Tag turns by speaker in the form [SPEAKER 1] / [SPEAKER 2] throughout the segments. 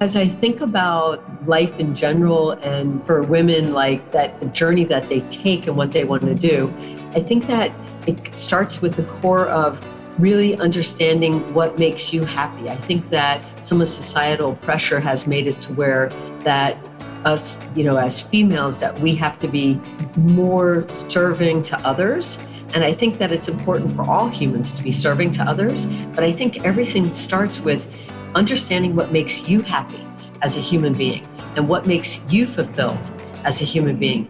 [SPEAKER 1] As I think about life in general and for women, like that, the journey that they take and what they want to do, I think that it starts with the core of really understanding what makes you happy. I think that some of societal pressure has made it to where that us, you know, as females, that we have to be more serving to others. And I think that it's important for all humans to be serving to others. But I think everything starts with understanding what makes you happy as a human being and what makes you fulfilled as a human being.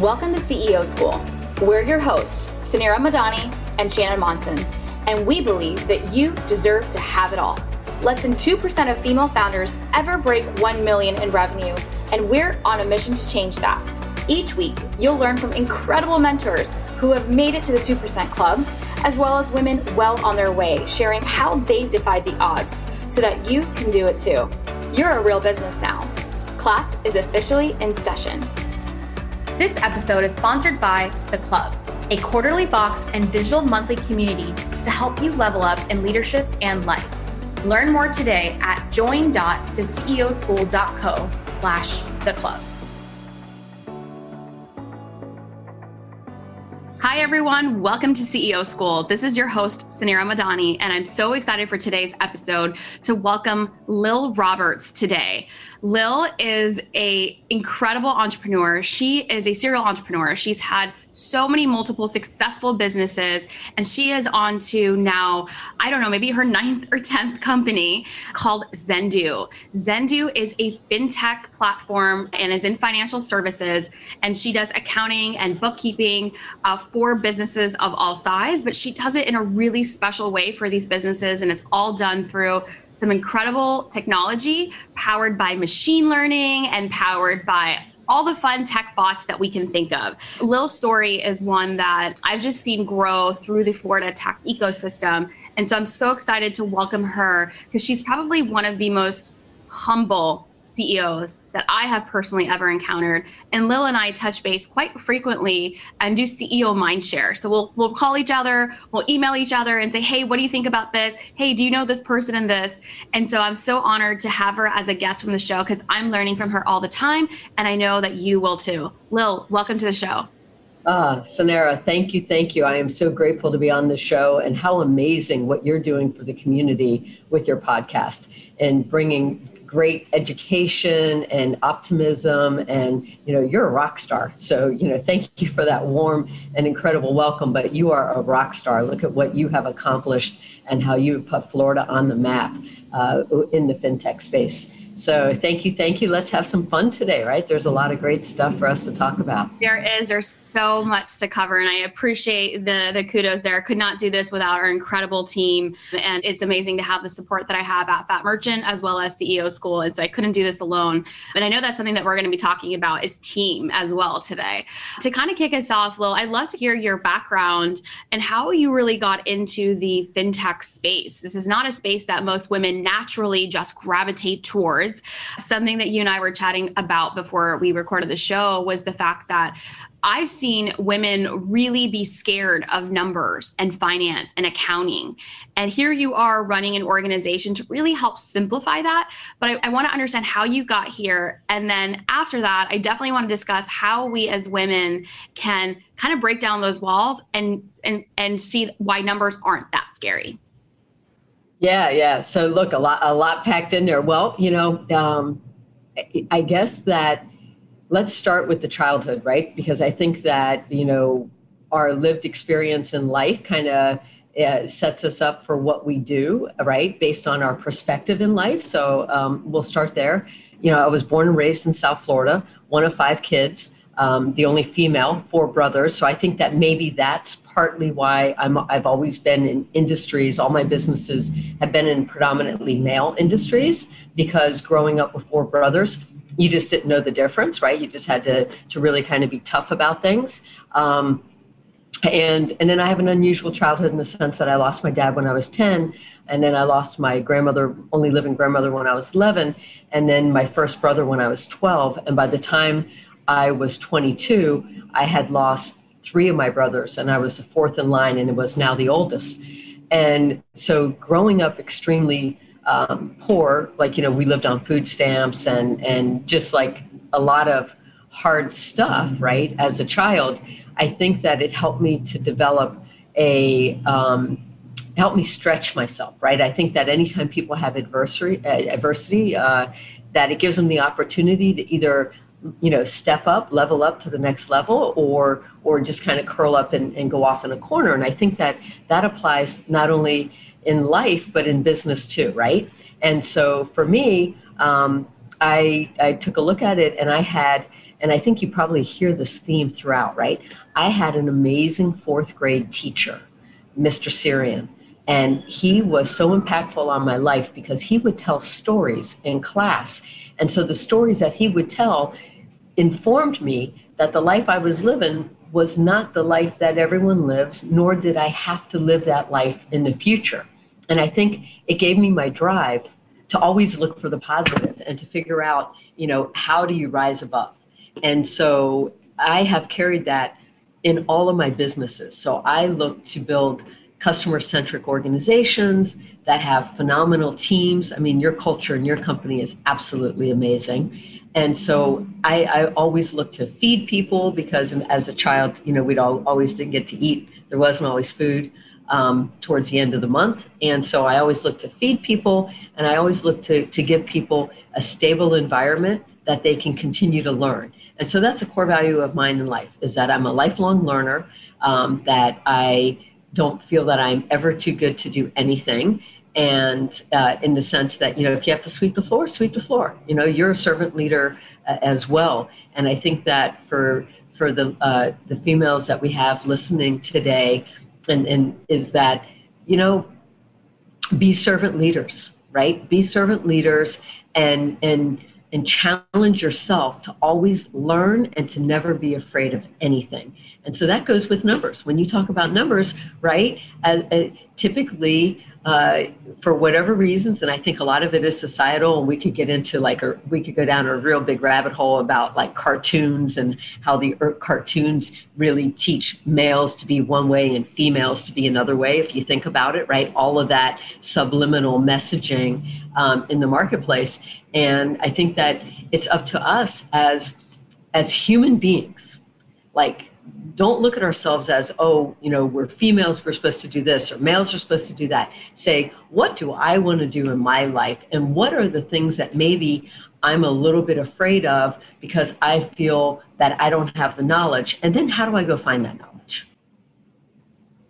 [SPEAKER 2] Welcome to CEO School. We're your hosts, Suneera Madani and Shannon Monson, and we believe that you deserve to have it all. Less than 2% of female founders ever break 1 million in revenue, and we're on a mission to change that. Each week, you'll learn from incredible mentors who have made it to the 2% club, as well as women well on their way, sharing how they've defied the odds so that you can do it too. You're a real business now. Class is officially in session. This episode is sponsored by The Club, a quarterly box and digital monthly community to help you level up in leadership and life. Learn more today at join.theceoschool.co slash the club. Hi, everyone. Welcome to CEO School. This is your host, Suneera Madani, and I'm so excited for today's episode to welcome Lil Roberts today. Lil is a incredible entrepreneur. She is a serial entrepreneur. She's had so many multiple successful businesses, and she is on to now, I don't know, maybe her ninth or 10th company called Xendoo. Xendoo is a fintech platform and is in financial services, and she does accounting and bookkeeping uh, for businesses of all size, but she does it in a really special way for these businesses, and it's all done through some incredible technology powered by machine learning and powered by all the fun tech bots that we can think of. Lil's story is one that I've just seen grow through the Florida tech ecosystem. And so I'm so excited to welcome her because she's probably one of the most humble CEOs that I have personally ever encountered. And Lil and I touch base quite frequently and do CEO mindshare. So we'll we'll call each other, we'll email each other and say, "Hey, what do you think about this? Hey, do you know this person and this?" And so I'm so honored to have her as a guest from the show because I'm learning from her all the time, and I know that you will too. Lil, welcome to the show.
[SPEAKER 1] Ah, Suneera, thank you, thank you. I am so grateful to be on the show and how amazing what you're doing for the community with your podcast and bringing great education and optimism and you know you're a rock star. So you know thank you for that warm and incredible welcome but you are a rock star. Look at what you have accomplished and how you put florida on the map uh, in the fintech space so thank you, thank you. Let's have some fun today, right? There's a lot of great stuff for us to talk about.
[SPEAKER 2] There is. There's so much to cover, and I appreciate the the kudos there. Could not do this without our incredible team, and it's amazing to have the support that I have at Fat Merchant as well as CEO School. And so I couldn't do this alone. But I know that's something that we're going to be talking about is team as well today. To kind of kick us off, Lil, I'd love to hear your background and how you really got into the fintech space. This is not a space that most women naturally just gravitate towards Something that you and I were chatting about before we recorded the show was the fact that I've seen women really be scared of numbers and finance and accounting. And here you are running an organization to really help simplify that. But I, I want to understand how you got here. And then after that, I definitely want to discuss how we as women can kind of break down those walls and and and see why numbers aren't that scary.
[SPEAKER 1] Yeah, yeah. So look, a lot, a lot packed in there. Well, you know, um, I guess that let's start with the childhood, right? Because I think that you know our lived experience in life kind of uh, sets us up for what we do, right? Based on our perspective in life. So um, we'll start there. You know, I was born and raised in South Florida, one of five kids um, the only female, four brothers. So I think that maybe that's partly why I'm, I've always been in industries. All my businesses have been in predominantly male industries because growing up with four brothers, you just didn't know the difference, right? You just had to, to really kind of be tough about things. Um, and and then I have an unusual childhood in the sense that I lost my dad when I was 10 and then I lost my grandmother only living grandmother when I was 11 and then my first brother when I was 12 and by the time I was 22, I had lost three of my brothers, and I was the fourth in line, and it was now the oldest. And so, growing up extremely um, poor, like you know, we lived on food stamps and and just like a lot of hard stuff, right? As a child, I think that it helped me to develop a um, help me stretch myself, right? I think that anytime people have adversity, uh, adversity, uh, that it gives them the opportunity to either you know step up level up to the next level or or just kind of curl up and, and go off in a corner. And i think that that applies not only in life but in business too right? And so for me um, I, I took a look at it and i had and i think you probably hear this theme throughout right? I had an amazing fourth grade teacher mr syrian and he was so impactful on my life because he would tell stories in class. And so the stories that he would tell informed me that the life I was living was not the life that everyone lives, nor did I have to live that life in the future. And I think it gave me my drive to always look for the positive and to figure out, you know, how do you rise above? And so I have carried that in all of my businesses. So I look to build customer centric organizations that have phenomenal teams. I mean, your culture and your company is absolutely amazing. And so I, I always look to feed people because as a child, you know, we'd all, always didn't get to eat. There wasn't always food um, towards the end of the month. And so I always look to feed people and I always look to, to give people a stable environment that they can continue to learn. And so that's a core value of mine in life is that I'm a lifelong learner, um, that I don't feel that I'm ever too good to do anything. And uh, in the sense that, you know, if you have to sweep the floor, sweep the floor. You know, you're a servant leader uh, as well. And I think that for for the uh, the females that we have listening today, and, and is that, you know, be servant leaders, right? Be servant leaders and and and challenge yourself to always learn and to never be afraid of anything. And so that goes with numbers. When you talk about numbers, right, uh, uh, typically uh, for whatever reasons, and I think a lot of it is societal, and we could get into like, a, we could go down a real big rabbit hole about like cartoons and how the er, cartoons really teach males to be one way and females to be another way. If you think about it, right, all of that subliminal messaging um, in the marketplace, and I think that it's up to us as as human beings, like don't look at ourselves as, oh, you know, we're females, we're supposed to do this, or males are supposed to do that. Say, what do I want to do in my life? And what are the things that maybe I'm a little bit afraid of because I feel that I don't have the knowledge? And then how do I go find that knowledge?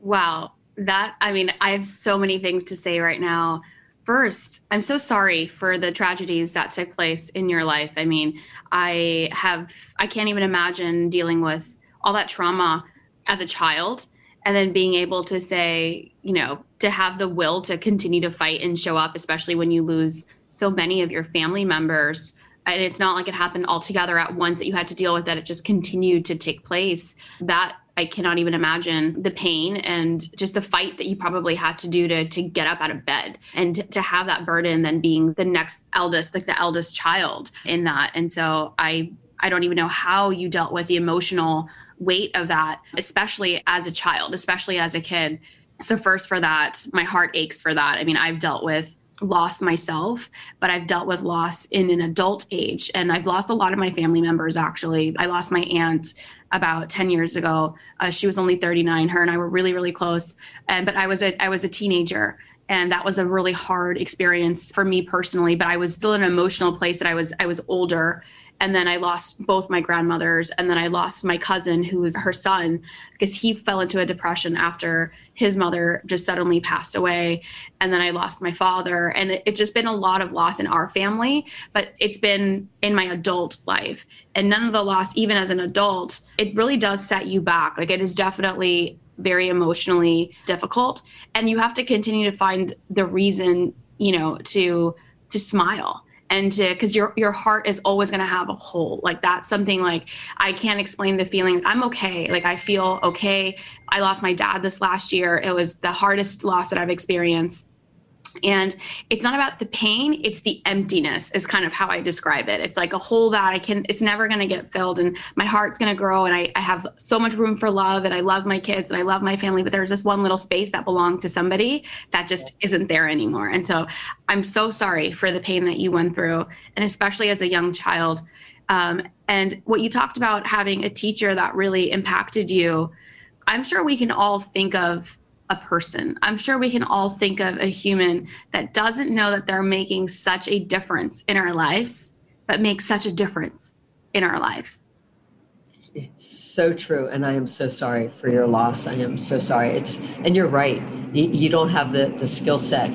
[SPEAKER 2] Wow. That, I mean, I have so many things to say right now. First, I'm so sorry for the tragedies that took place in your life. I mean, I have, I can't even imagine dealing with all that trauma as a child and then being able to say you know to have the will to continue to fight and show up especially when you lose so many of your family members. And it's not like it happened all together at once that you had to deal with that it just continued to take place. That I cannot even imagine the pain and just the fight that you probably had to do to to get up out of bed and to have that burden then being the next eldest like the eldest child in that. And so I I don't even know how you dealt with the emotional weight of that, especially as a child, especially as a kid. So, first, for that, my heart aches for that. I mean, I've dealt with loss myself, but I've dealt with loss in an adult age. And I've lost a lot of my family members, actually. I lost my aunt about 10 years ago. Uh, she was only 39. Her and I were really, really close. And, but I was a, I was a teenager and that was a really hard experience for me personally but i was still in an emotional place that i was i was older. And then I lost both my grandmothers and then I lost my cousin who was her son because he fell into a depression after his mother just suddenly passed away. And then I lost my father. And it, it's just been a lot of loss in our family but it's been in my adult life. And none of the loss even as an adult it really does set you back. Like it is definitely very emotionally difficult. And you have to continue to find the reason you know to to smile and to because your your heart is always going to have a hole. Like that's something like i can't explain the feeling i'm okay. Like i feel okay. I lost my dad this last year. It was the hardest loss that i've experienced and it's not about the pain it's the emptiness is kind of how i describe it. It's like a hole that i can it's never going to get filled and my heart's going to grow and I, I have so much room for love and i love my kids and i love my family but there's just one little space that belonged to somebody that just isn't there anymore. And so i'm so sorry for the pain that you went through and especially as a young child. Um, and what you talked about having a teacher that really impacted you i'm sure we can all think of a person. I'm sure we can all think of a human that doesn't know that they're making such a difference in our lives, but makes such a difference in our lives.
[SPEAKER 1] It's so true. And I am so sorry for your loss. I am so sorry. It's, and you're right. You, you don't have the, the skill set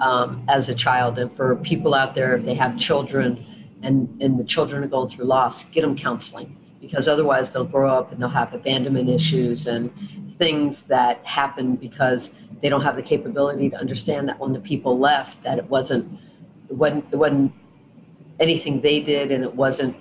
[SPEAKER 1] um, as a child. And for people out there, if they have children and, and the children are going through loss, get them counseling because otherwise they'll grow up and they'll have abandonment issues and things that happen because they don't have the capability to understand that when the people left that it wasn't it wasn't, it wasn't anything they did and it wasn't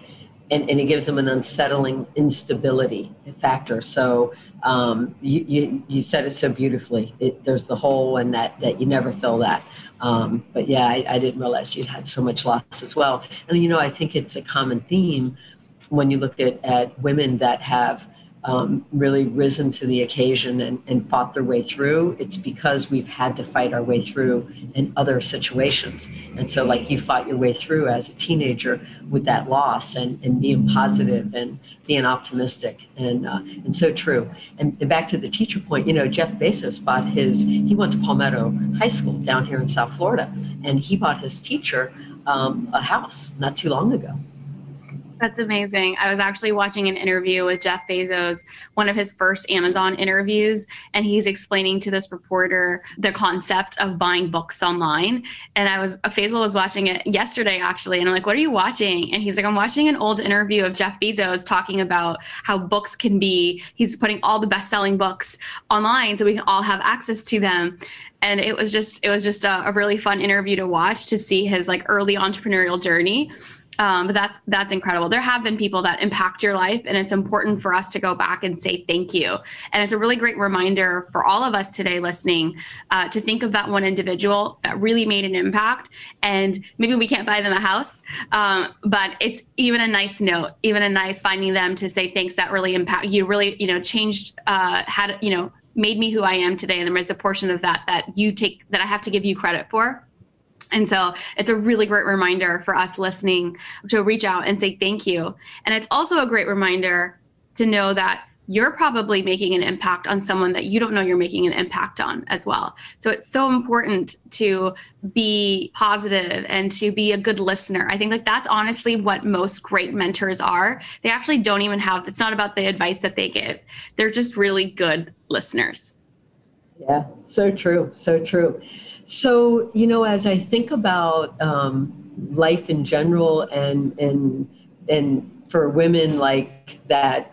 [SPEAKER 1] and, and it gives them an unsettling instability factor. So um, you, you, you said it so beautifully. It, there's the hole and that that you never fill that. Um, but yeah I, I didn't realize you'd had so much loss as well. And you know i think it's a common theme when you look at, at women that have um, really risen to the occasion and, and fought their way through, it's because we've had to fight our way through in other situations. And so, like you fought your way through as a teenager with that loss and, and being positive and being optimistic, and uh, and so true. And, and back to the teacher point, you know, Jeff Bezos bought his. He went to Palmetto High School down here in South Florida, and he bought his teacher um, a house not too long ago.
[SPEAKER 2] That's amazing. I was actually watching an interview with Jeff Bezos, one of his first Amazon interviews, and he's explaining to this reporter the concept of buying books online. And I was, Faisal was watching it yesterday actually, and I'm like, "What are you watching?" And he's like, "I'm watching an old interview of Jeff Bezos talking about how books can be. He's putting all the best-selling books online so we can all have access to them." and it was just it was just a, a, really fun interview to watch to see his like early entrepreneurial journey um, but that's that's incredible. There have been people that impact your life and it's important for us to go back and say thank you. And it's a really great reminder for all of us today listening uh, to think of that one individual that really made an impact. And maybe we can't buy them a house um, but it's even a nice note even a nice finding them to say thanks that really impact you really you know changed uh, had you know made me who i am today. And there is a portion of that that you take that i have to give you credit for and so it's a really great reminder for us listening to reach out and say thank you. And it's also a great reminder to know that you're probably making an impact on someone that you don't know you're making an impact on as well. So it's so important to be positive and to be a good listener. I think like that's honestly what most great mentors are. They actually don't even have it's not about the advice that they give. They're just really good listeners.
[SPEAKER 1] Yeah, so true. So true. So, you know, as I think about um, life in general and, and, and for women like that,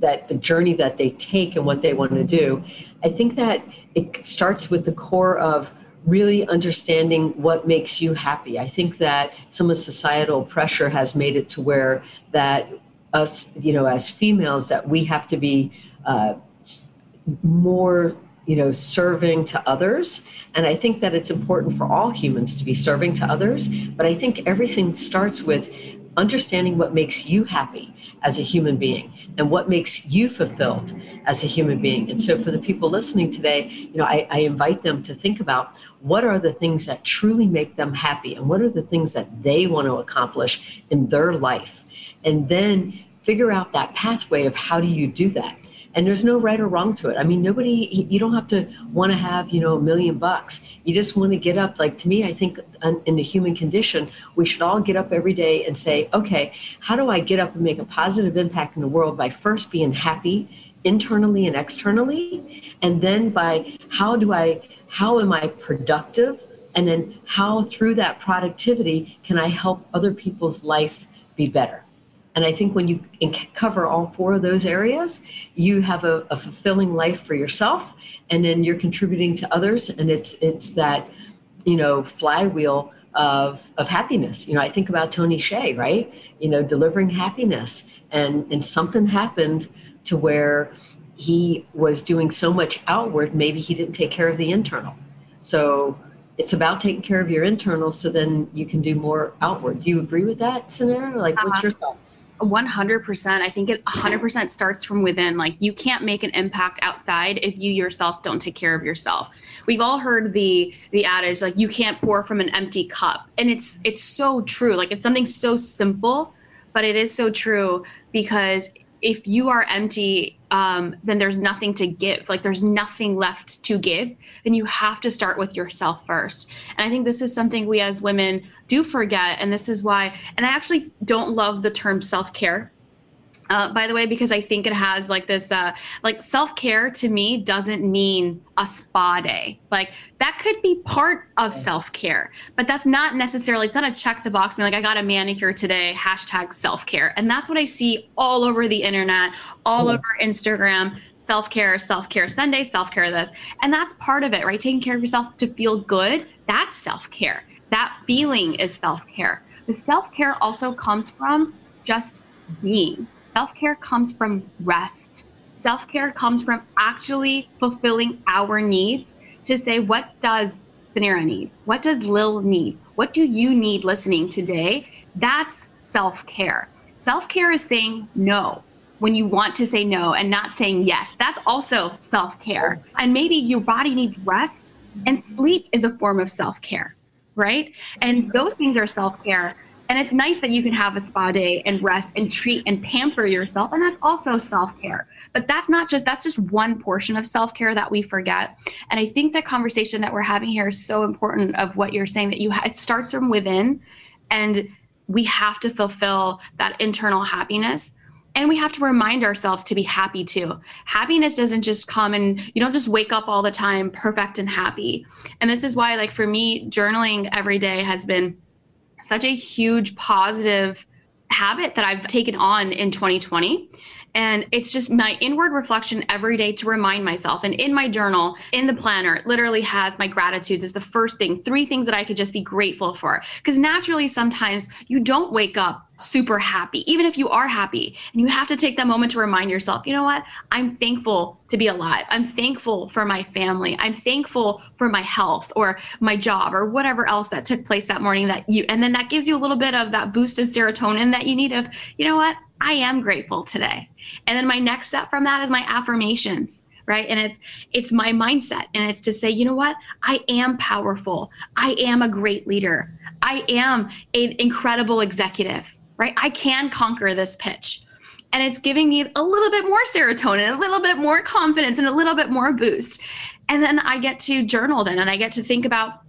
[SPEAKER 1] that the journey that they take and what they want to do, I think that it starts with the core of really understanding what makes you happy. I think that some of societal pressure has made it to where that us, you know, as females, that we have to be uh, more you know, serving to others. And I think that it's important for all humans to be serving to others. But I think everything starts with understanding what makes you happy as a human being and what makes you fulfilled as a human being. And so for the people listening today, you know, I, I invite them to think about what are the things that truly make them happy and what are the things that they want to accomplish in their life. And then figure out that pathway of how do you do that and there's no right or wrong to it. I mean, nobody, you don't have to want to have, you know, a million bucks. You just want to get up. Like to me, I think in the human condition, we should all get up every day and say, okay, how do I get up and make a positive impact in the world by first being happy internally and externally? And then by how do I, how am I productive? And then how through that productivity can I help other people's life be better? And I think when you cover all four of those areas, you have a, a, fulfilling life for yourself, and then you're contributing to others, and it's it's that you know flywheel of of happiness. You know, I think about Tony Hsieh, right? You know, delivering happiness, and and something happened to where he was doing so much outward, maybe he didn't take care of the internal. So it's about taking care of your internal so then you can do more outward. Do you agree with that scenario? Like, what's uh, your thoughts?
[SPEAKER 2] 100%. I think it 100% starts from within. Like, you can't make an impact outside if you yourself don't take care of yourself. We've all heard the the adage like you can't pour from an empty cup. And it's it's so true. Like it's something so simple, but it is so true because if you are empty, um, then there's nothing to give. Like there's nothing left to give. And you have to start with yourself first. And I think this is something we as women do forget. And this is why, and I actually don't love the term self care uh, by the way, because I think it has like this, uh, like self care to me doesn't mean a spa day. Like that could be part of self care, but that's not necessarily, it's not a check the box. i Like I got a manicure today, hashtag self care. And that's what I see all over the internet, all over Instagram self care, self care Sunday, self care this. And that's part of it, right? Taking care of yourself to feel good, that's self care. That feeling is self care. The self care also comes from just being Self care comes from rest. Self care comes from actually fulfilling our needs to say, what does Suneera need? What does Lil need? What do you need listening today? That's self care. Self care is saying no when you want to say no and not saying yes. That's also self care. And maybe your body needs rest, and sleep is a form of self care, right? And those things are self care. And it's nice that you can have a spa day and rest and treat and pamper yourself. And that's also self care. But that's not just, that's just one portion of self care that we forget. And I think the conversation that we're having here is so important of what you're saying that you, it starts from within and we have to fulfill that internal happiness and we have to remind ourselves to be happy too. Happiness doesn't just come and you don't just wake up all the time perfect and happy. And this is why, like, for me, journaling every day has been such a huge positive habit that I've taken on in 2020. And it's just my inward reflection every day to remind myself. And in my journal, in the planner, it literally has my gratitude is the first thing, three things that I could just be grateful for. Because naturally, sometimes you don't wake up super happy, even if you are happy. And you have to take that moment to remind yourself, you know what? I'm thankful to be alive. I'm thankful for my family. I'm thankful for my health or my job or whatever else that took place that morning that you, and then that gives you a little bit of that boost of serotonin that you need of, you know what? I am grateful today. And then my next step from that is my affirmations right and it's it's my mindset and it's to say you know what i am powerful i am a great leader i am an incredible executive right? I can conquer this pitch. And it's giving me a little bit more serotonin a little bit more confidence and a little bit more boost. And then i get to journal then and i get to think about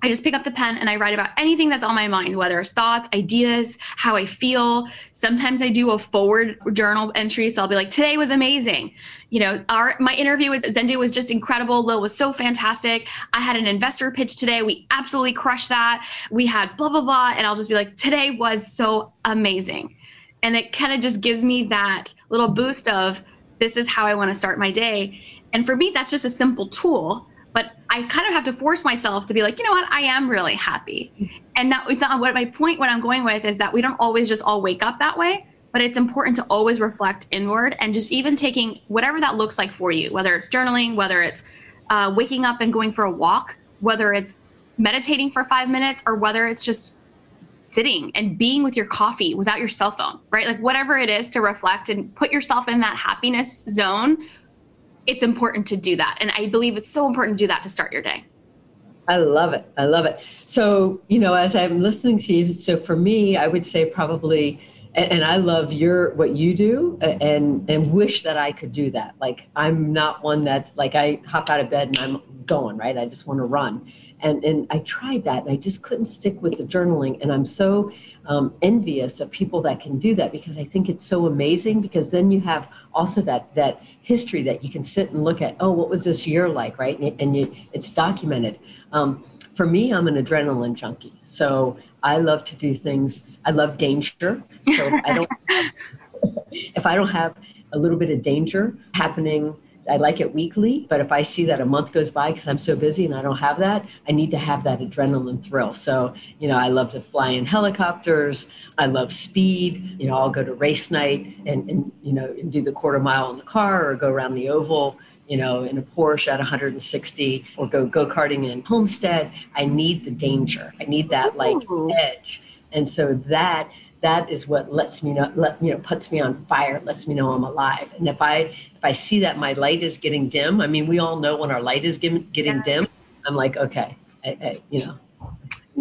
[SPEAKER 2] I just pick up the pen and I write about anything that's on my mind, whether it's thoughts, ideas, how I feel. Sometimes I do a forward journal entry. So I'll be like, today was amazing. You know, our my interview with Xendoo was just incredible. Lil was so fantastic. I had an investor pitch today. We absolutely crushed that. We had blah, blah, blah. And I'll just be like, today was so amazing. And it kind of just gives me that little boost of this is how I want to start my day. And for me, that's just a simple tool but I kind of have to force myself to be like, you know what, I am really happy. And now it's not what my point, what I'm going with is that we don't always just all wake up that way, but it's important to always reflect inward and just even taking whatever that looks like for you, whether it's journaling, whether it's uh, waking up and going for a walk, whether it's meditating for five minutes, or whether it's just sitting and being with your coffee without your cell phone, right? Like whatever it is to reflect and put yourself in that happiness zone it's important to do that. And I believe it's so important to do that to start your day.
[SPEAKER 1] I love it. I love it. So, you know, as I'm listening to you, so for me, I would say probably, and, and I love your what you do, and and wish that I could do that. Like I'm not one that's like I hop out of bed and I'm going right. I just want to run and and I tried that and I just couldn't stick with the journaling. And I'm so um, envious of people that can do that because I think it's so amazing because then you have also that that history that you can sit and look at oh what was this year like right? And, and you, it's documented. Um, for me I'm an adrenaline junkie. So I love to do things. I love danger. So I don't if I don't have a little bit of danger happening I like it weekly, but if I see that a month goes by because I'm so busy and I don't have that, I need to have that adrenaline thrill. So, you know, I love to fly in helicopters. I love speed. You know, I'll go to race night and, and you know, and do the quarter mile in the car or go around the oval you know, in a Porsche at 160 or go go karting in Homestead. I need the danger. I need that like edge. And so that that is what lets me know let you know puts me on fire lets me know i'm alive and if i if i see that my light is getting dim i mean we all know when our light is getting, getting yeah. dim i'm like okay I, I, you know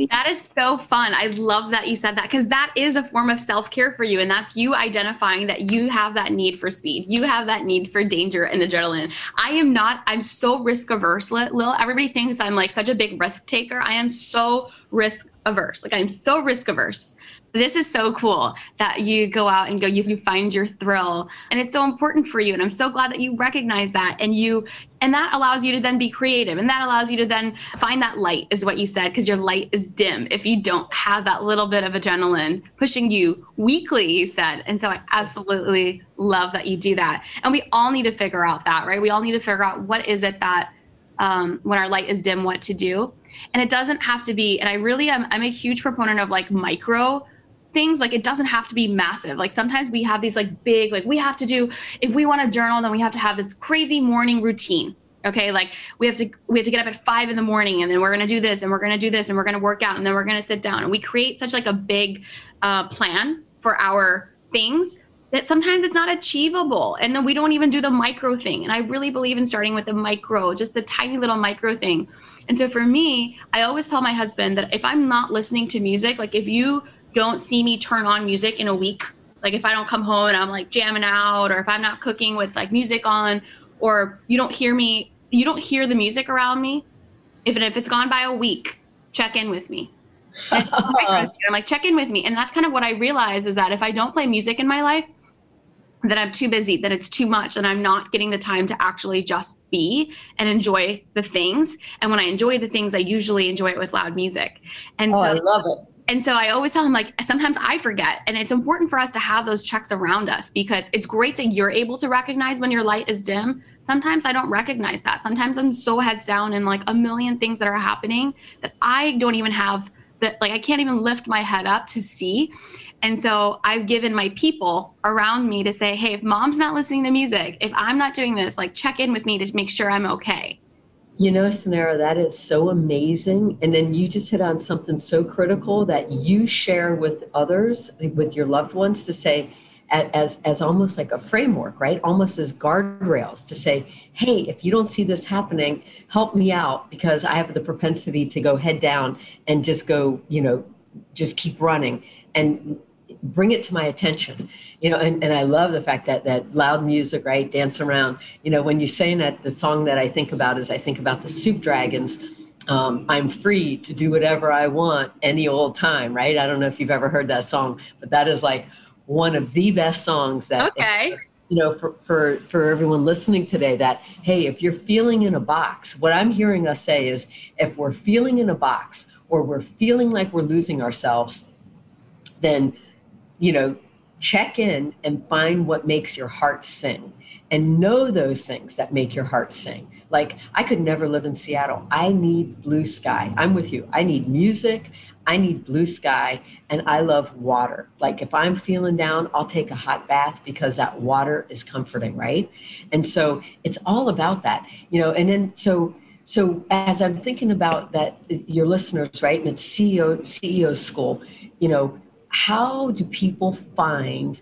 [SPEAKER 2] that is so fun. I love that you said that because that is a form of self care for you. And that's you identifying that you have that need for speed. You have that need for danger and adrenaline. I am not, I'm so risk averse, Lil. Everybody thinks I'm like such a big risk taker. I am so risk averse. Like I'm so risk averse this is so cool that you go out and go you, you find your thrill. And it's so important for you. And i'm so glad that you recognize that. And you and that allows you to then be creative. And that allows you to then find that light is what you said because your light is dim if you don't have that little bit of adrenaline pushing you weekly you said. And so i absolutely love that you do that. And we all need to figure out that right? We all need to figure out what is it that um, when our light is dim what to do. And it doesn't have to be and i really am i'm a huge proponent of like micro things like it doesn't have to be massive. Like sometimes we have these like big like we have to do if we want to journal then we have to have this crazy morning routine okay? Like we have to we have to get up at five in the morning and then we're going to do this and we're going to do this and we're going to work out and then we're going to sit down. And we create such like a big uh, plan for our things that sometimes it's not achievable and then we don't even do the micro thing. And i really believe in starting with the micro just the tiny little micro thing. And so for me i always tell my husband that if i'm not listening to music like if you don't see me turn on music in a week. Like if I don't come home and I'm like jamming out, or if I'm not cooking with like music on, or you don't hear me, you don't hear the music around me. If it, if it's gone by a week, check in with me. I'm like, check in with me. And that's kind of what I realize is that if I don't play music in my life, that I'm too busy, that it's too much, and I'm not getting the time to actually just be and enjoy the things. And when I enjoy the things, I usually enjoy it with loud music. And
[SPEAKER 1] oh, so I love it
[SPEAKER 2] and so I always tell him, like, sometimes I forget. And it's important for us to have those checks around us because it's great that you're able to recognize when your light is dim. Sometimes I don't recognize that. Sometimes I'm so heads down in like a million things that are happening that I don't even have that, like, I can't even lift my head up to see. And so I've given my people around me to say, hey, if mom's not listening to music, if I'm not doing this, like, check in with me to make sure I'm okay.
[SPEAKER 1] You know, Suneera, that is so amazing. And then you just hit on something so critical that you share with others, with your loved ones, to say, as as almost like a framework, right? Almost as guardrails to say, hey, if you don't see this happening, help me out because I have the propensity to go head down and just go, you know, just keep running. And bring it to my attention. You know and, and i love the fact that that loud music right dance around. You know when you're saying that the song that i think about is i think about the soup dragons. Um, i'm free to do whatever i want any old time right? I don't know if you've ever heard that song but that is like one of the best songs that
[SPEAKER 2] okay.
[SPEAKER 1] you know for, for for everyone listening today that hey if you're feeling in a box what i'm hearing us say is if we're feeling in a box or we're feeling like we're losing ourselves then you know, check in and find what makes your heart sing and know those things that make your heart sing. Like, I could never live in Seattle. I need blue sky. I'm with you. I need music. I need blue sky and I love water. Like if I'm feeling down, I'll take a hot bath because that water is comforting, right? And so it's all about that, you know. And then so so as I'm thinking about that, your listeners, right? And it's CEO CEO school, you know, how do people find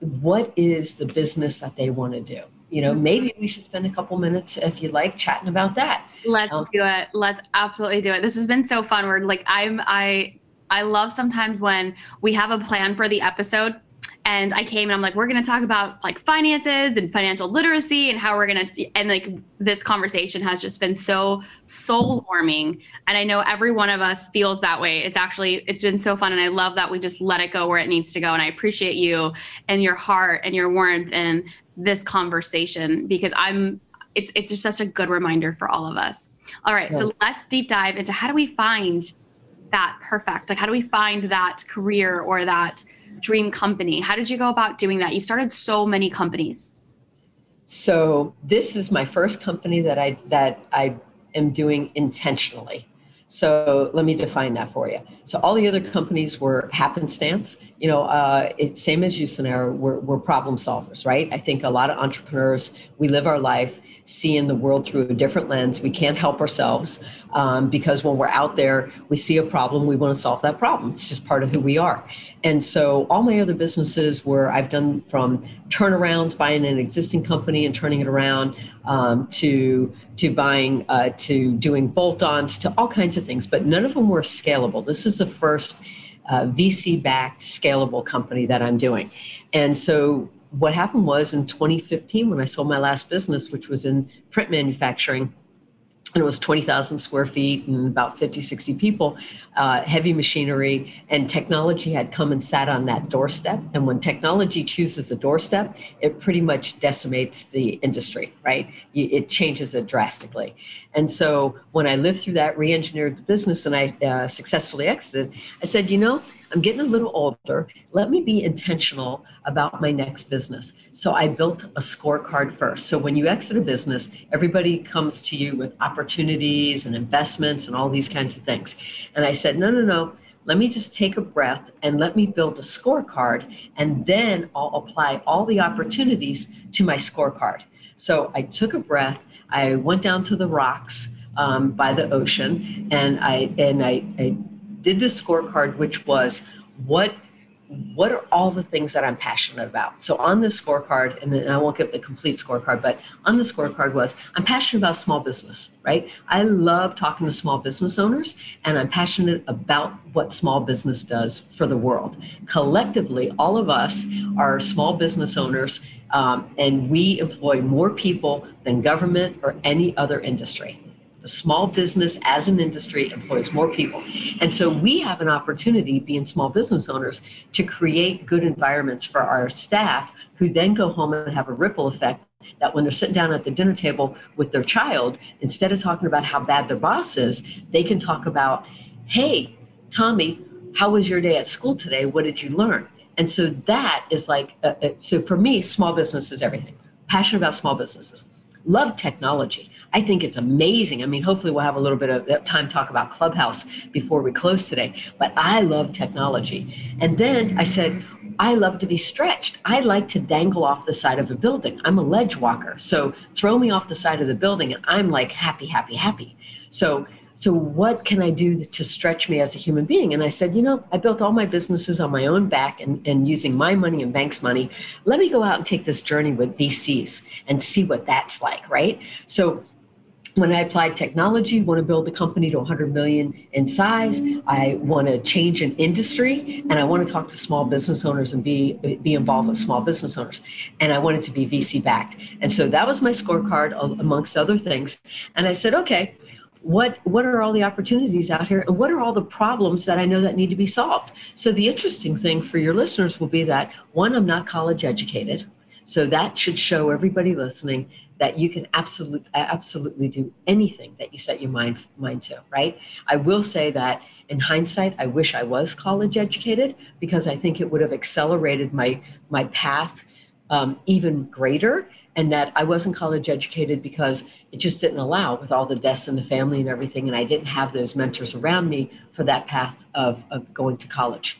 [SPEAKER 1] what is the business that they want to do? You know, maybe we should spend a couple minutes, if you like, chatting about that.
[SPEAKER 2] Let's um, do it. Let's absolutely do it. This has been so fun. We're like, I'm, I, I love sometimes when we have a plan for the episode and I came and I'm like, we're going to talk about like finances and financial literacy and how we're going to, and like this conversation has just been so soul warming. And I know every one of us feels that way. It's actually, it's been so fun. And I love that we just let it go where it needs to go. And I appreciate you and your heart and your warmth and this conversation because I'm, it's, it's just such a good reminder for all of us. All right. Yeah. So let's deep dive into how do we find that perfect? Like, how do we find that career or that, dream company? How did you go about doing that? You've started so many companies.
[SPEAKER 1] So this is my first company that I that I am doing intentionally. So let me define that for you. So all the other companies were happenstance. You know, uh, it, same as you, Suneera, we're, we're problem solvers, right? I think a lot of entrepreneurs, we live our life seeing the world through a different lens. We can't help ourselves um, because when we're out there, we see a problem, we want to solve that problem. It's just part of who we are. And so all my other businesses where I've done from turnarounds, buying an existing company and turning it around, um, to to buying uh, to doing bolt-ons to all kinds of things, but none of them were scalable. This is the first uh, VC-backed scalable company that I'm doing, and so what happened was in 2015 when I sold my last business, which was in print manufacturing and it was 20,000 square feet and about 50, 60 people, uh, heavy machinery, and technology had come and sat on that doorstep. And when technology chooses the doorstep, it pretty much decimates the industry, right? It changes it drastically. And so when I lived through that, re engineered the business, and I uh, successfully exited, I said, you know, I'm getting a little older. Let me be intentional about my next business. So I built a scorecard first. So when you exit a business, everybody comes to you with opportunities and investments and all these kinds of things. And I said, no, no, no. Let me just take a breath and let me build a scorecard, and then I'll apply all the opportunities to my scorecard. So I took a breath. I went down to the rocks um, by the ocean, and I and I, I did this scorecard, which was what what are all the things that I'm passionate about? So on this scorecard, and then I won't give the complete scorecard, but on the scorecard was I'm passionate about small business, right? I love talking to small business owners, and I'm passionate about what small business does for the world. Collectively, all of us are small business owners, um, and we employ more people than government or any other industry. The small business as an industry employs more people. And so we have an opportunity, being small business owners, to create good environments for our staff who then go home and have a ripple effect that when they're sitting down at the dinner table with their child, instead of talking about how bad their boss is, they can talk about, hey, Tommy, how was your day at school today? What did you learn? And so that is like, uh, uh so for me, small business is everything. Passionate about small businesses. Love technology. I think it's amazing. I mean, hopefully we'll have a little bit of time talk about Clubhouse before we close today. But I love technology. And then I said, I love to be stretched. I like to dangle off the side of a building. I'm a ledge walker. So throw me off the side of the building and I'm like happy, happy, happy. So so what can I do to stretch me as a human being? And I said, you know, I built all my businesses on my own back and, and using my money and bank's money. Let me go out and take this journey with VCs and see what that's like, right? So when I applied technology, want to build the company to 100 million in size. I want to change an industry, and I want to talk to small business owners and be be involved with small business owners. And I wanted to be VC backed. And so that was my scorecard, amongst other things. And I said, okay, what what are all the opportunities out here, and what are all the problems that I know that need to be solved? So the interesting thing for your listeners will be that one, I'm not college educated. So that should show everybody listening that you can absolutely absolutely do anything that you set your mind mind to right i will say that in hindsight i wish i was college educated because i think it would have accelerated my my path um, even greater and that i wasn't college educated because it just didn't allow with all the deaths in the family and everything and i didn't have those mentors around me for that path of, of going to college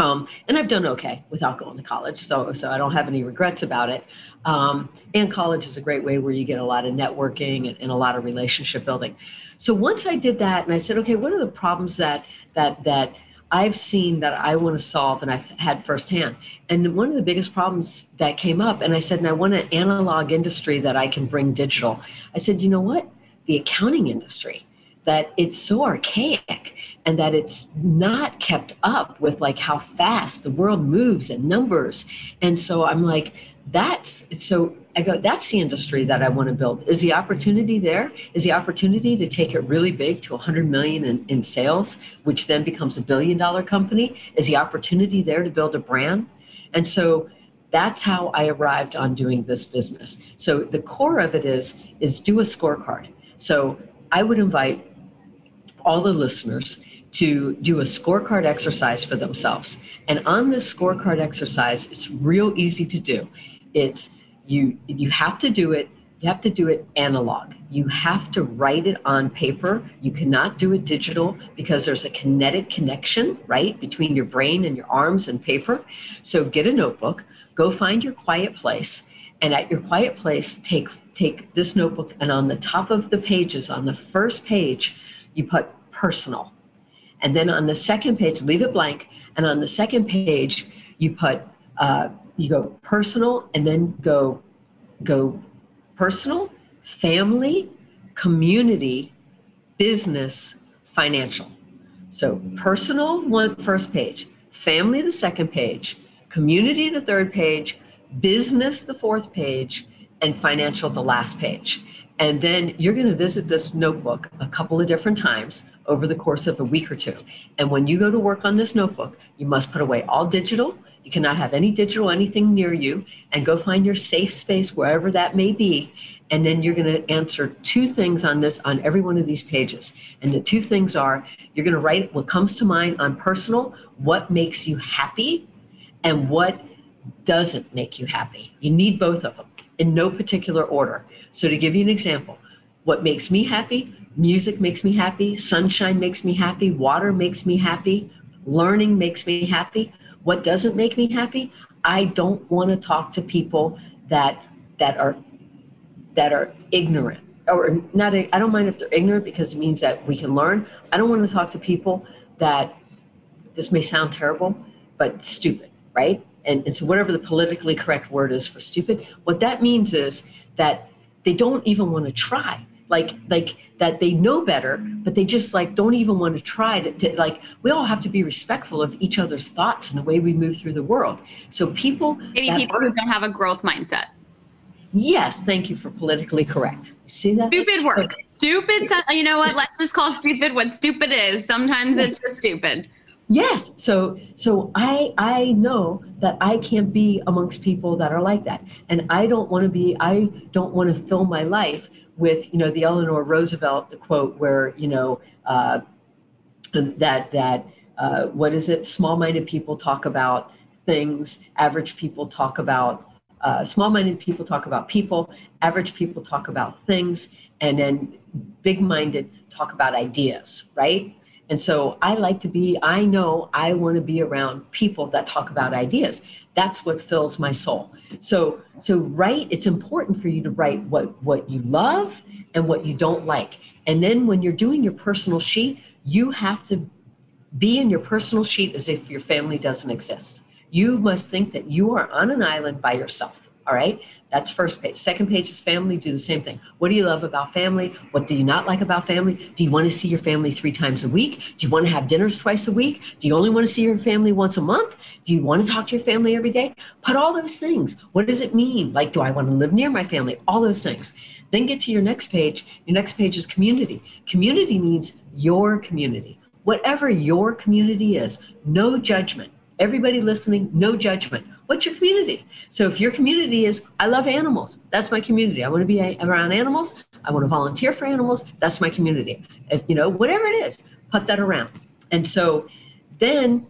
[SPEAKER 1] um, and I've done okay without going to college, so so I don't have any regrets about it. Um, and college is a great way where you get a lot of networking and, and, a lot of relationship building. So once I did that, and I said, okay, what are the problems that that that I've seen that I want to solve, and I've had firsthand. And one of the biggest problems that came up, and I said, and I want an analog industry that I can bring digital. I said, you know what? The accounting industry that it's so archaic and that it's not kept up with like how fast the world moves and numbers and so i'm like that's so i go that's the industry that i want to build. Is the opportunity there? Is the opportunity to take it really big to 100 million in, in sales which then becomes a billion dollar company? Is the opportunity there to build a brand? And so that's how i arrived on doing this business. So the core of it is is do a scorecard. So i would invite all the listeners to do a scorecard exercise for themselves. And on this scorecard exercise, it's real easy to do. It's you you have to do it you have to do it analog. You have to write it on paper. You cannot do it digital because there's a kinetic connection, right, between your brain and your arms and paper. So get a notebook, go find your quiet place, and at your quiet place, take take this notebook and on the top of the pages, on the first page, you put personal. And then on the second page, leave it blank. And on the second page, you put uh, you go personal and then go go personal, family, community, business, financial. So personal one first page, family the second page, community the third page, business the fourth page, and financial the last page. And then you're going to visit this notebook a couple of different times over the course of a week or two. And when you go to work on this notebook, you must put away all digital. You cannot have any digital anything near you and go find your safe space wherever that may be. And then you're going to answer two things on this on every one of these pages. And the two things are you're going to write what comes to mind on personal, what makes you happy, and what doesn't make you happy. You need both of them in no particular order. So, to give you an example, what makes me happy? Music makes me happy, sunshine makes me happy, water makes me happy, learning makes me happy. What doesn't make me happy? I don't want to talk to people that that are that are ignorant or not I don't mind if they're ignorant because it means that we can learn. I don't want to talk to people that this may sound terrible, but stupid, right? And, and so whatever the politically correct word is for stupid, what that means is that they don't even want to try like like that they know better but they just like don't even want to try to, to, like we all have to be respectful of each other's thoughts and the way we move through the world. So people
[SPEAKER 2] maybe people are, who don't have a growth mindset.
[SPEAKER 1] Yes thank you for politically correct. See that?
[SPEAKER 2] Stupid works stupid you know what? Let's just call stupid what stupid is. Sometimes it's just stupid.
[SPEAKER 1] Yes so so i i know that i can't be amongst people that are like that. And i don't want to be i don't want to fill my life with you know the Eleanor Roosevelt the quote where you know uh, that that uh, what is it? Small-minded people talk about things. Average people talk about uh, small-minded people talk about people. Average people talk about things. And then big-minded talk about ideas right and so I like to be, I know I want to be around people that talk about ideas. That's what fills my soul. So so write, it's important for you to write what what you love and what you don't like. And then when you're doing your personal sheet, you have to be in your personal sheet as if your family doesn't exist. You must think that you are on an island by yourself. All right. That's first page. Second page is family. Do the same thing. What do you love about family? What do you not like about family? Do you want to see your family three times a week? Do you want to have dinners twice a week? Do you only want to see your family once a month? Do you want to talk to your family every day? Put all those things. What does it mean? Like, do I want to live near my family? All those things. Then get to your next page. Your next page is community. Community means your community. Whatever your community is, no judgment. Everybody listening, no judgment What's your community? So if your community is, I love animals, that's my community. I want to be around animals. I want to volunteer for animals. That's my community. If, you know, whatever it is, put that around. And so then,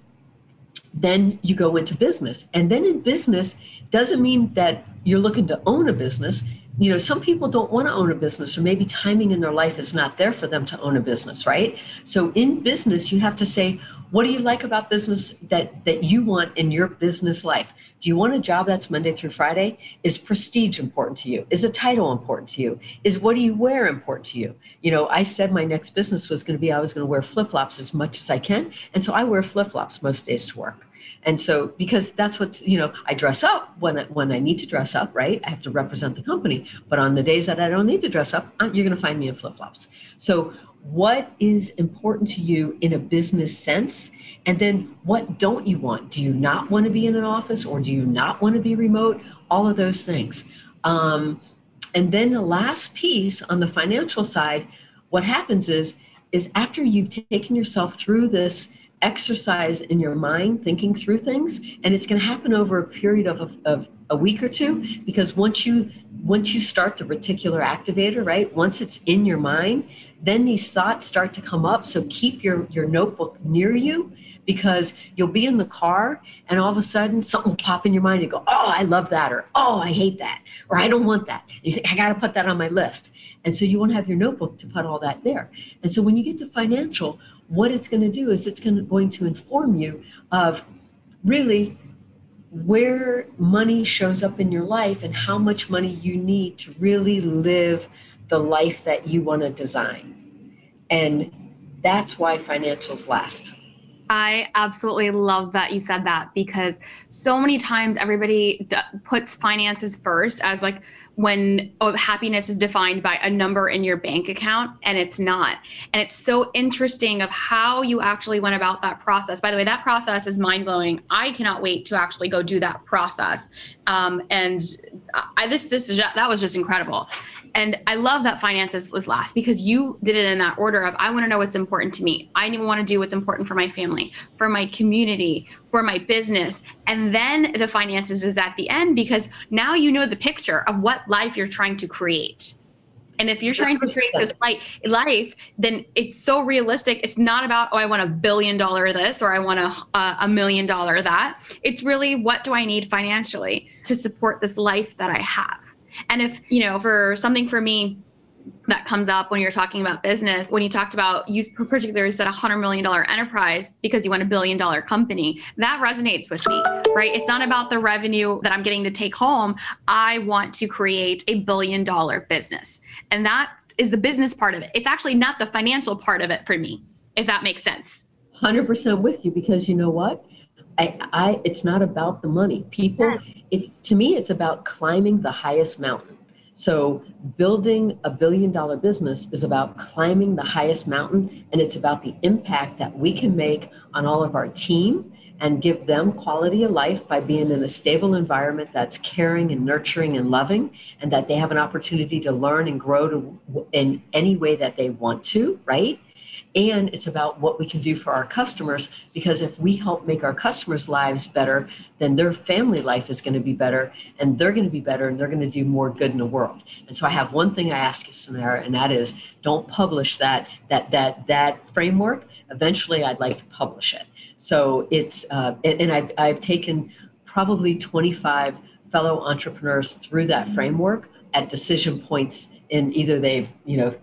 [SPEAKER 1] then you go into business. And then in business doesn't mean that you're looking to own a business you know some people don't want to own a business or maybe timing in their life is not there for them to own a business right so in business you have to say what do you like about business that that you want in your business life do you want a job that's monday through friday is prestige important to you is a title important to you is what do you wear important to you you know i said my next business was going to be i was going to wear flip-flops as much as i can and so i wear flip-flops most days to work and so, because that's what's, you know, I dress up when, when I need to dress up, right? I have to represent the company. But on the days that I don't need to dress up, you're going to find me in flip flops. So, what is important to you in a business sense? And then, what don't you want? Do you not want to be in an office or do you not want to be remote? All of those things. Um, and then the last piece on the financial side, what happens is, is after you've taken yourself through this exercise in your mind thinking through things and it's going to happen over a period of, of, of, a week or two because once you once you start the reticular activator, right? Once it's in your mind, then these thoughts start to come up. So keep your, your notebook near you because you'll be in the car and all of a sudden something will pop in your mind. You go, oh, I love that, or oh, I hate that, or I don't want that. And you say, I got to put that on my list. And so you won't have your notebook to put all that there. And so when you get to financial, what it's going to do is it's to, going to inform you of really where money shows up in your life and how much money you need to really live the life that you want to design. And that's why financials last.
[SPEAKER 2] I absolutely love that you said that because so many times everybody puts finances first as like when oh, happiness is defined by a number in your bank account and it's not. And it's so interesting of how you actually went about that process. By the way, that process is mind blowing. I cannot wait to actually go do that process. Um, and I, this, this that was just incredible. And I love that finances was last because you did it in that order of I want to know what's important to me. I want to do what's important for my family, for my community, for my business. And then the finances is at the end because now you know the picture of what life you're trying to create. And if you're trying to create this life, then it's so realistic. It's not about, oh, I want a billion dollar this or I want a, a million dollar that. It's really, what do I need financially to support this life that I have? And if, you know, for something for me, that comes up when you're talking about business. When you talked about you particularly said a hundred million dollar enterprise because you want a billion dollar company, that resonates with me, right? It's not about the revenue that I'm getting to take home. I want to create a billion dollar business. And that is the business part of it. It's actually not the financial part of it for me, if that makes sense.
[SPEAKER 1] 100% with you because you know what? I, I it's not about the money. People, it to me, it's about climbing the highest mountain. So building a billion dollar business is about climbing the highest mountain, and it's about the impact that we can make on all of our team and give them quality of life by being in a stable environment that's caring and nurturing and loving, and that they have an opportunity to learn and grow to, in any way that they want to, right? And it's about what we can do for our customers because if we help make our customers lives better then their family life is going to be better and they're going to be better and they're going to do more good in the world. And so i have one thing i ask you Suneera and that is don't publish that that that that framework. Eventually i'd like to publish it. So it's uh, and, and I've, I've taken probably 25 fellow entrepreneurs through that framework at decision points in either they've you know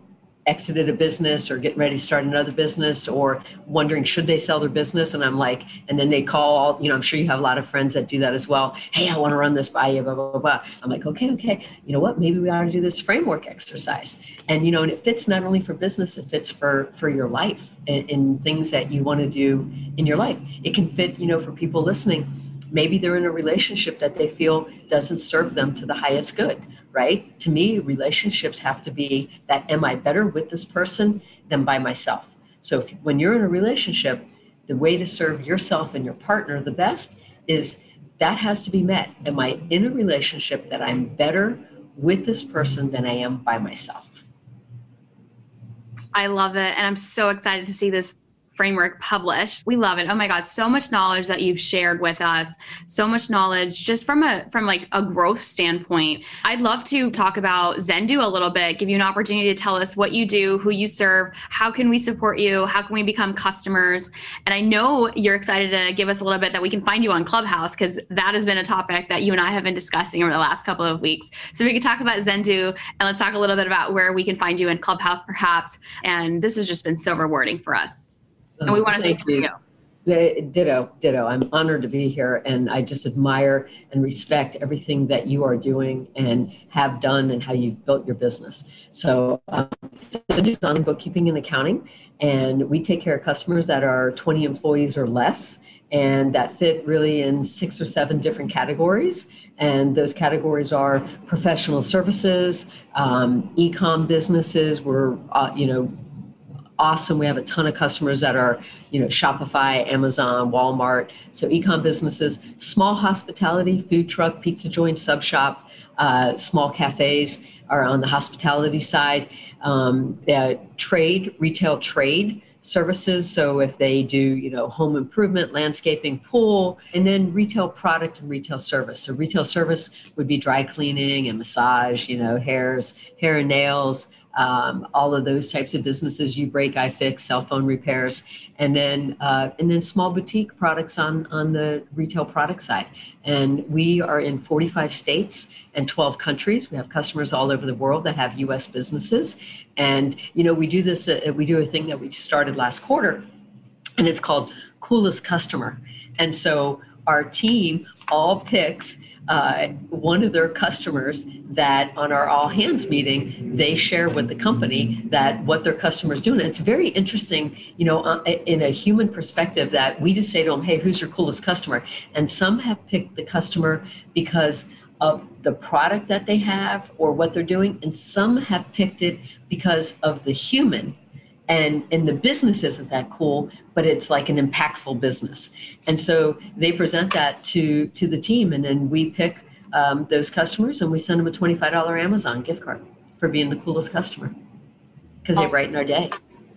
[SPEAKER 1] exited a business or getting ready to start another business or wondering should they sell their business? And i'm like and then they call all you know i'm sure you have a lot of friends that do that as well. Hey i want to run this by you blah blah blah, blah. i'm like okay okay. You know what? Maybe we ought to do this framework exercise. And you know and it fits not only for business it fits for for your life and, and things that you want to do in your life. It can fit you know for people listening maybe they're in a relationship that they feel doesn't serve them to the highest good right? To me relationships have to be that am i better with this person than by myself? So if, when you're in a relationship the way to serve yourself and your partner the best is that has to be met. Am i in a relationship that i'm better with this person than i am by myself?
[SPEAKER 2] I love it. And I'm so excited to see this framework published. We love it. Oh my God, so much knowledge that you've shared with us. So much knowledge just from a from like a growth standpoint. I'd love to talk about Xendoo a little bit, give you an opportunity to tell us what you do, who you serve, how can we support you, how can we become customers. And I know you're excited to give us a little bit that we can find you on Clubhouse because that has been a topic that you and I have been discussing over the last couple of weeks. So we could talk about Xendoo and let's talk a little bit about where we can find you in Clubhouse perhaps. And this has just been so rewarding for us and we want to thank you.
[SPEAKER 1] Ditto, ditto. I'm honored to be here, and I just admire and respect everything that you are doing and have done, and how you've built your business. So, um, it's on bookkeeping and accounting, and we take care of customers that are 20 employees or less, and that fit really in six or seven different categories. And those categories are professional services, um, e-com businesses. We're, uh, you know, awesome. We have a ton of customers that are, you know, Shopify, Amazon, Walmart. So ecom businesses, small hospitality, food truck, pizza joint, sub shop, uh, small cafes are on the hospitality side. Um, trade, retail trade. services. So if they do, you know, home improvement, landscaping, pool, and then retail product and retail service. So retail service would be dry cleaning and massage, you know, hairs, hair and nails, um, all of those types of businesses. You break, I fix, cell phone repairs, and then uh, and then small boutique products on on the retail product side. And we are in 45 states and 12 countries. We have customers all over the world that have U.S. businesses, and you know we do this. Uh, we do a thing that we started last quarter, and it's called Coolest Customer. And so our team all picks uh, one of their customers that on our all hands meeting they share with the company that what their customers doing. And it's very interesting you know uh, in a human perspective that we just say to them hey who's your coolest customer? And some have picked the customer because of the product that they have or what they're doing and some have picked it because of the human and and the business isn't that cool but it's like an impactful business and so they present that to to the team and then we pick um, those customers and we send them a $25 amazon gift card for being the coolest customer because they brighten our day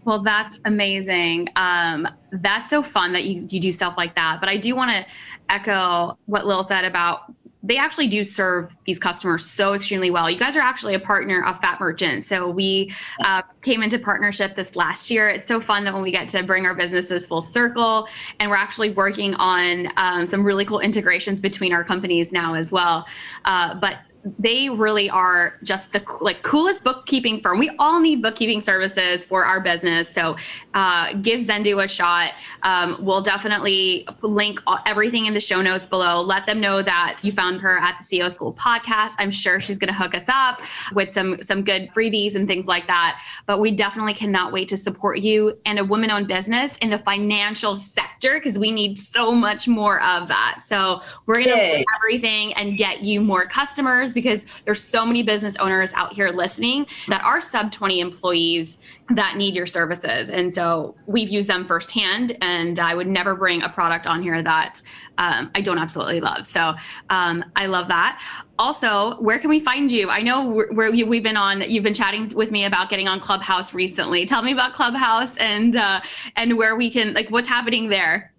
[SPEAKER 2] well, that's amazing. Um, that's so fun that you, you do stuff like that. But I do want to echo what Lil said about they actually do serve these customers so extremely well. You guys are actually a partner of Fattmerchant. So we uh, came into partnership this last year. It's so fun that when we get to bring our businesses full circle, and we're actually working on um, some really cool integrations between our companies now as well. Uh, but they really are just the like coolest bookkeeping firm. We all need bookkeeping services for our business, so uh, give Xendoo a shot. Um, we'll definitely link everything in the show notes below. Let them know that you found her at the CEO School podcast. I'm sure she's going to hook us up with some some good freebies and things like that. But we definitely cannot wait to support you and a woman-owned business in the financial sector because we need so much more of that. So we're going to everything and get you more customers because there's so many business owners out here listening that are sub 20 employees that need your services. And so we've used them firsthand, and I would never bring a product on here that um, I don't absolutely love. So um, I love that. Also, where can we find you? I know where we've been on. You've been chatting with me about getting on Clubhouse recently. Tell me about Clubhouse and uh, and where we can like what's happening there.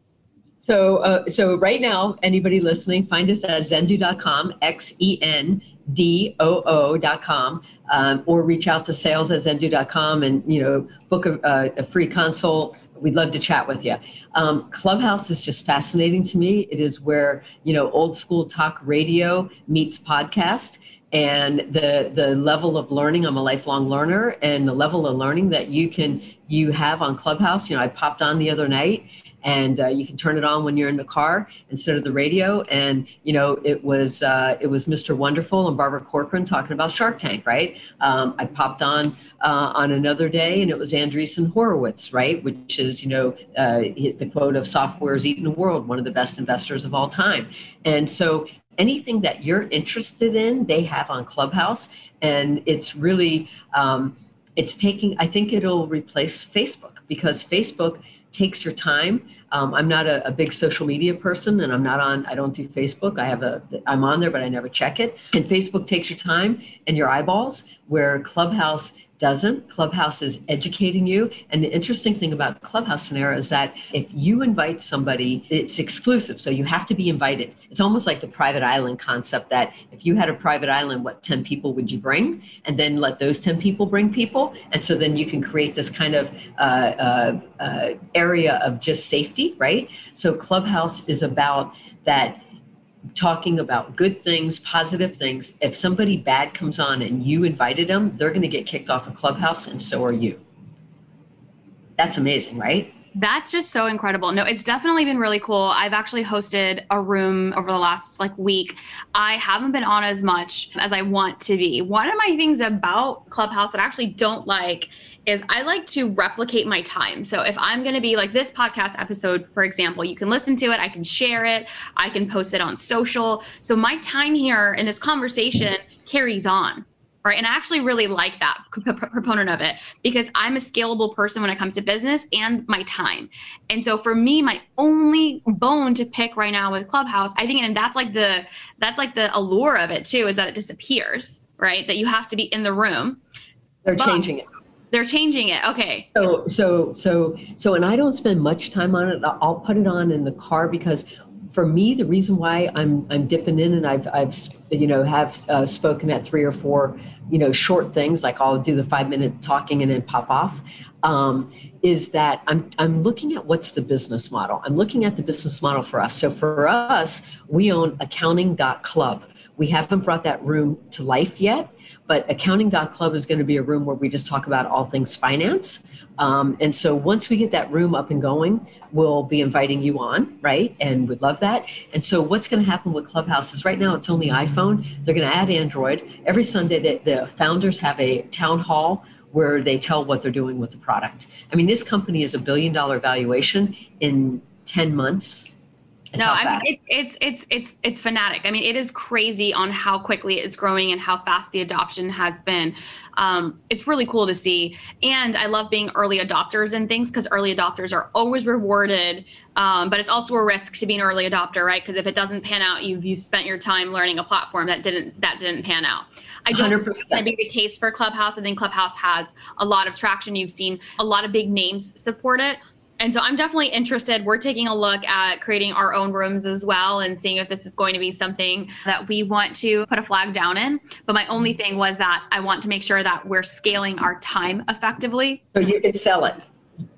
[SPEAKER 1] So, uh, so right now, anybody listening, find us at xendoo.com, X E N D O O.com, um, or reach out to sales at xendoo.com and, you know, book a, a, free consult. We'd love to chat with you. Um, Clubhouse is just fascinating to me. It is where, you know, old school talk radio meets podcast and the the level of learning i'm a lifelong learner and the level of learning that you can you have on clubhouse you know i popped on the other night and uh, you can turn it on when you're in the car instead of the radio. And you know, it was uh, it was Mr. Wonderful and Barbara Corcoran talking about Shark Tank, right? Um, I popped on uh, on another day, and it was Andreessen Horowitz, right? Which is you know uh, the quote of "Software is eating the world," one of the best investors of all time. And so anything that you're interested in, they have on Clubhouse, and it's really um, it's taking. I think it'll replace Facebook because Facebook takes your time. Um, I'm not a, a, big social media person, and I'm not on. I don't do Facebook. I have a. I'm on there, but I never check it. And Facebook takes your time and your eyeballs, where Clubhouse doesn't. Clubhouse is educating you. And the interesting thing about Clubhouse scenario is that if you invite somebody, it's exclusive. So you have to be invited. It's almost like the private island concept that if you had a private island, what 10 people would you bring? And then let those 10 people bring people. And so then you can create this kind of uh, uh, uh, area of just safety, right? So Clubhouse is about that talking about good things, positive things. If somebody bad comes on and you invited them, they're going to get kicked off a clubhouse, and so are you. That's amazing, right?
[SPEAKER 2] That's just so incredible. No, it's definitely been really cool. I've actually hosted a room over the last like week. I haven't been on as much as I want to be. One of my things about Clubhouse that I actually don't like is I like to replicate my time. So if I'm going to be like this podcast episode, for example, you can listen to it, I can share it, I can post it on social. So my time here in this conversation carries on right? And i actually really like that proponent of it because i'm a scalable person when it comes to business and my time. And so for me my only bone to pick right now with clubhouse i think and that's like the that's like the allure of it too is that it disappears right? That you have to be in the room.
[SPEAKER 1] They're but, changing it
[SPEAKER 2] They're changing it. Okay.
[SPEAKER 1] So so so so and I don't spend much time on it. I'll put it on in the car because for me the reason why I'm I'm dipping in and I've I've you know have uh, spoken at three or four you know short things like I'll do the 5 minute talking and then pop off um, is that I'm I'm looking at what's the business model. I'm looking at the business model for us. So for us, we own accounting.club. We haven't brought that room to life yet but accounting.club is going to be a room where we just talk about all things finance. Um, and so once we get that room up and going, we'll be inviting you on, right? And we'd love that. And so what's going to happen with Clubhouse is right now it's only iPhone. They're going to add Android. Every Sunday, the, the founders have a town hall where they tell what they're doing with the product. I mean, this company is a billion dollar valuation in 10 months
[SPEAKER 2] no, I mean it, it's it's it's it's fanatic. I mean, it is crazy on how quickly it's growing and how fast the adoption has been. Um, it's really cool to see, and I love being early adopters and things because early adopters are always rewarded. Um, but it's also a risk to be an early adopter, right? Because if it doesn't pan out, you've you've spent your time learning a platform that didn't that didn't pan out. I don't 100%. think that be the case for Clubhouse. I think Clubhouse has a lot of traction. You've seen a lot of big names support it and so I'm definitely interested. We're taking a look at creating our own rooms as well and seeing if this is going to be something that we want to put a flag down in. But my only thing was that I want to make sure that we're scaling our time effectively.
[SPEAKER 1] So you can sell it.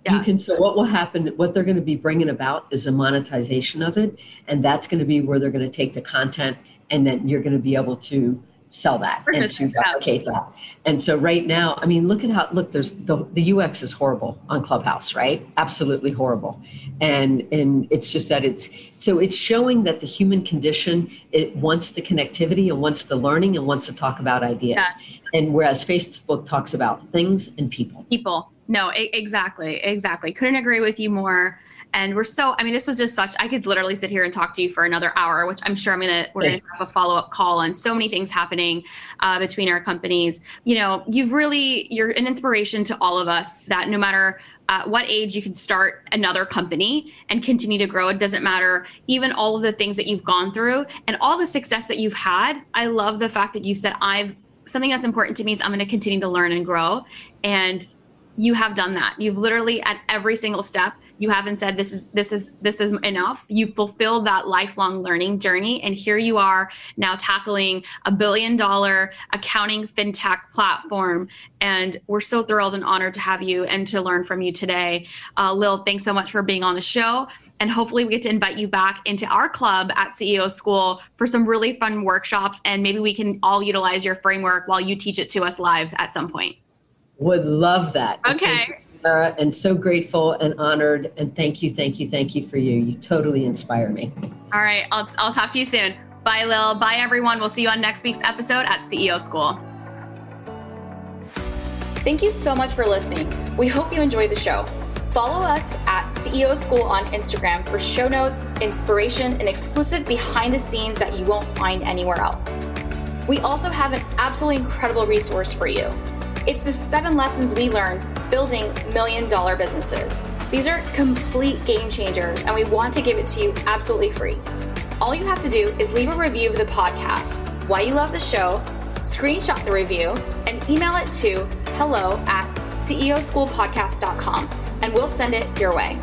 [SPEAKER 1] Yeah. You can so what will happen what they're going to be bringing about is a monetization of it and that's going to be where they're going to take the content and then you're going to be able to sell that and to replicate that. And so right now, I mean, look at how look. There's the the UX is horrible on Clubhouse, right? Absolutely horrible, and and it's just that it's so it's showing that the human condition it wants the connectivity and wants the learning and wants to talk about ideas, yeah. and whereas Facebook talks about things and people.
[SPEAKER 2] People. No, exactly, exactly. Couldn't agree with you more. And we're so, I mean, this was just such, I could literally sit here and talk to you for another hour, which I'm sure I'm going to, we're going to have a follow up call on so many things happening uh, between our companies. You know, you've really, you're an inspiration to all of us that no matter uh, what age you can start another company and continue to grow. It doesn't matter, even all of the things that you've gone through and all the success that you've had. I love the fact that you said, I've, something that's important to me is I'm going to continue to learn and grow. And you have done that. You've literally at every single step, you haven't said this is this is this is enough. You fulfilled that lifelong learning journey and here you are now tackling a billion dollar accounting fintech platform and we're so thrilled and honored to have you and to learn from you today. Uh, Lil, thanks so much for being on the show and hopefully we get to invite you back into our club at CEO School for some really fun workshops and maybe we can all utilize your framework while you teach it to us live at some point.
[SPEAKER 1] Would love that.
[SPEAKER 2] Okay.
[SPEAKER 1] Sarah, and so grateful and honored. And thank you, thank you, thank you for you. You totally inspire me.
[SPEAKER 2] All right. I'll, I'll talk to you soon. Bye, Lil. Bye, everyone. We'll see you on next week's episode at CEO School. Thank you so much for listening. We hope you enjoy the show. Follow us at CEO School on Instagram for show notes, inspiration, and exclusive behind the scenes that you won't find anywhere else. We also have an absolutely incredible resource for you. It's the seven lessons we learned building million dollar businesses. These are complete game changers, and we want to give it to you absolutely free. All you have to do is leave a review of the podcast, why you love the show, screenshot the review, and email it to hello at ceoschoolpodcast.com, and we'll send it your way.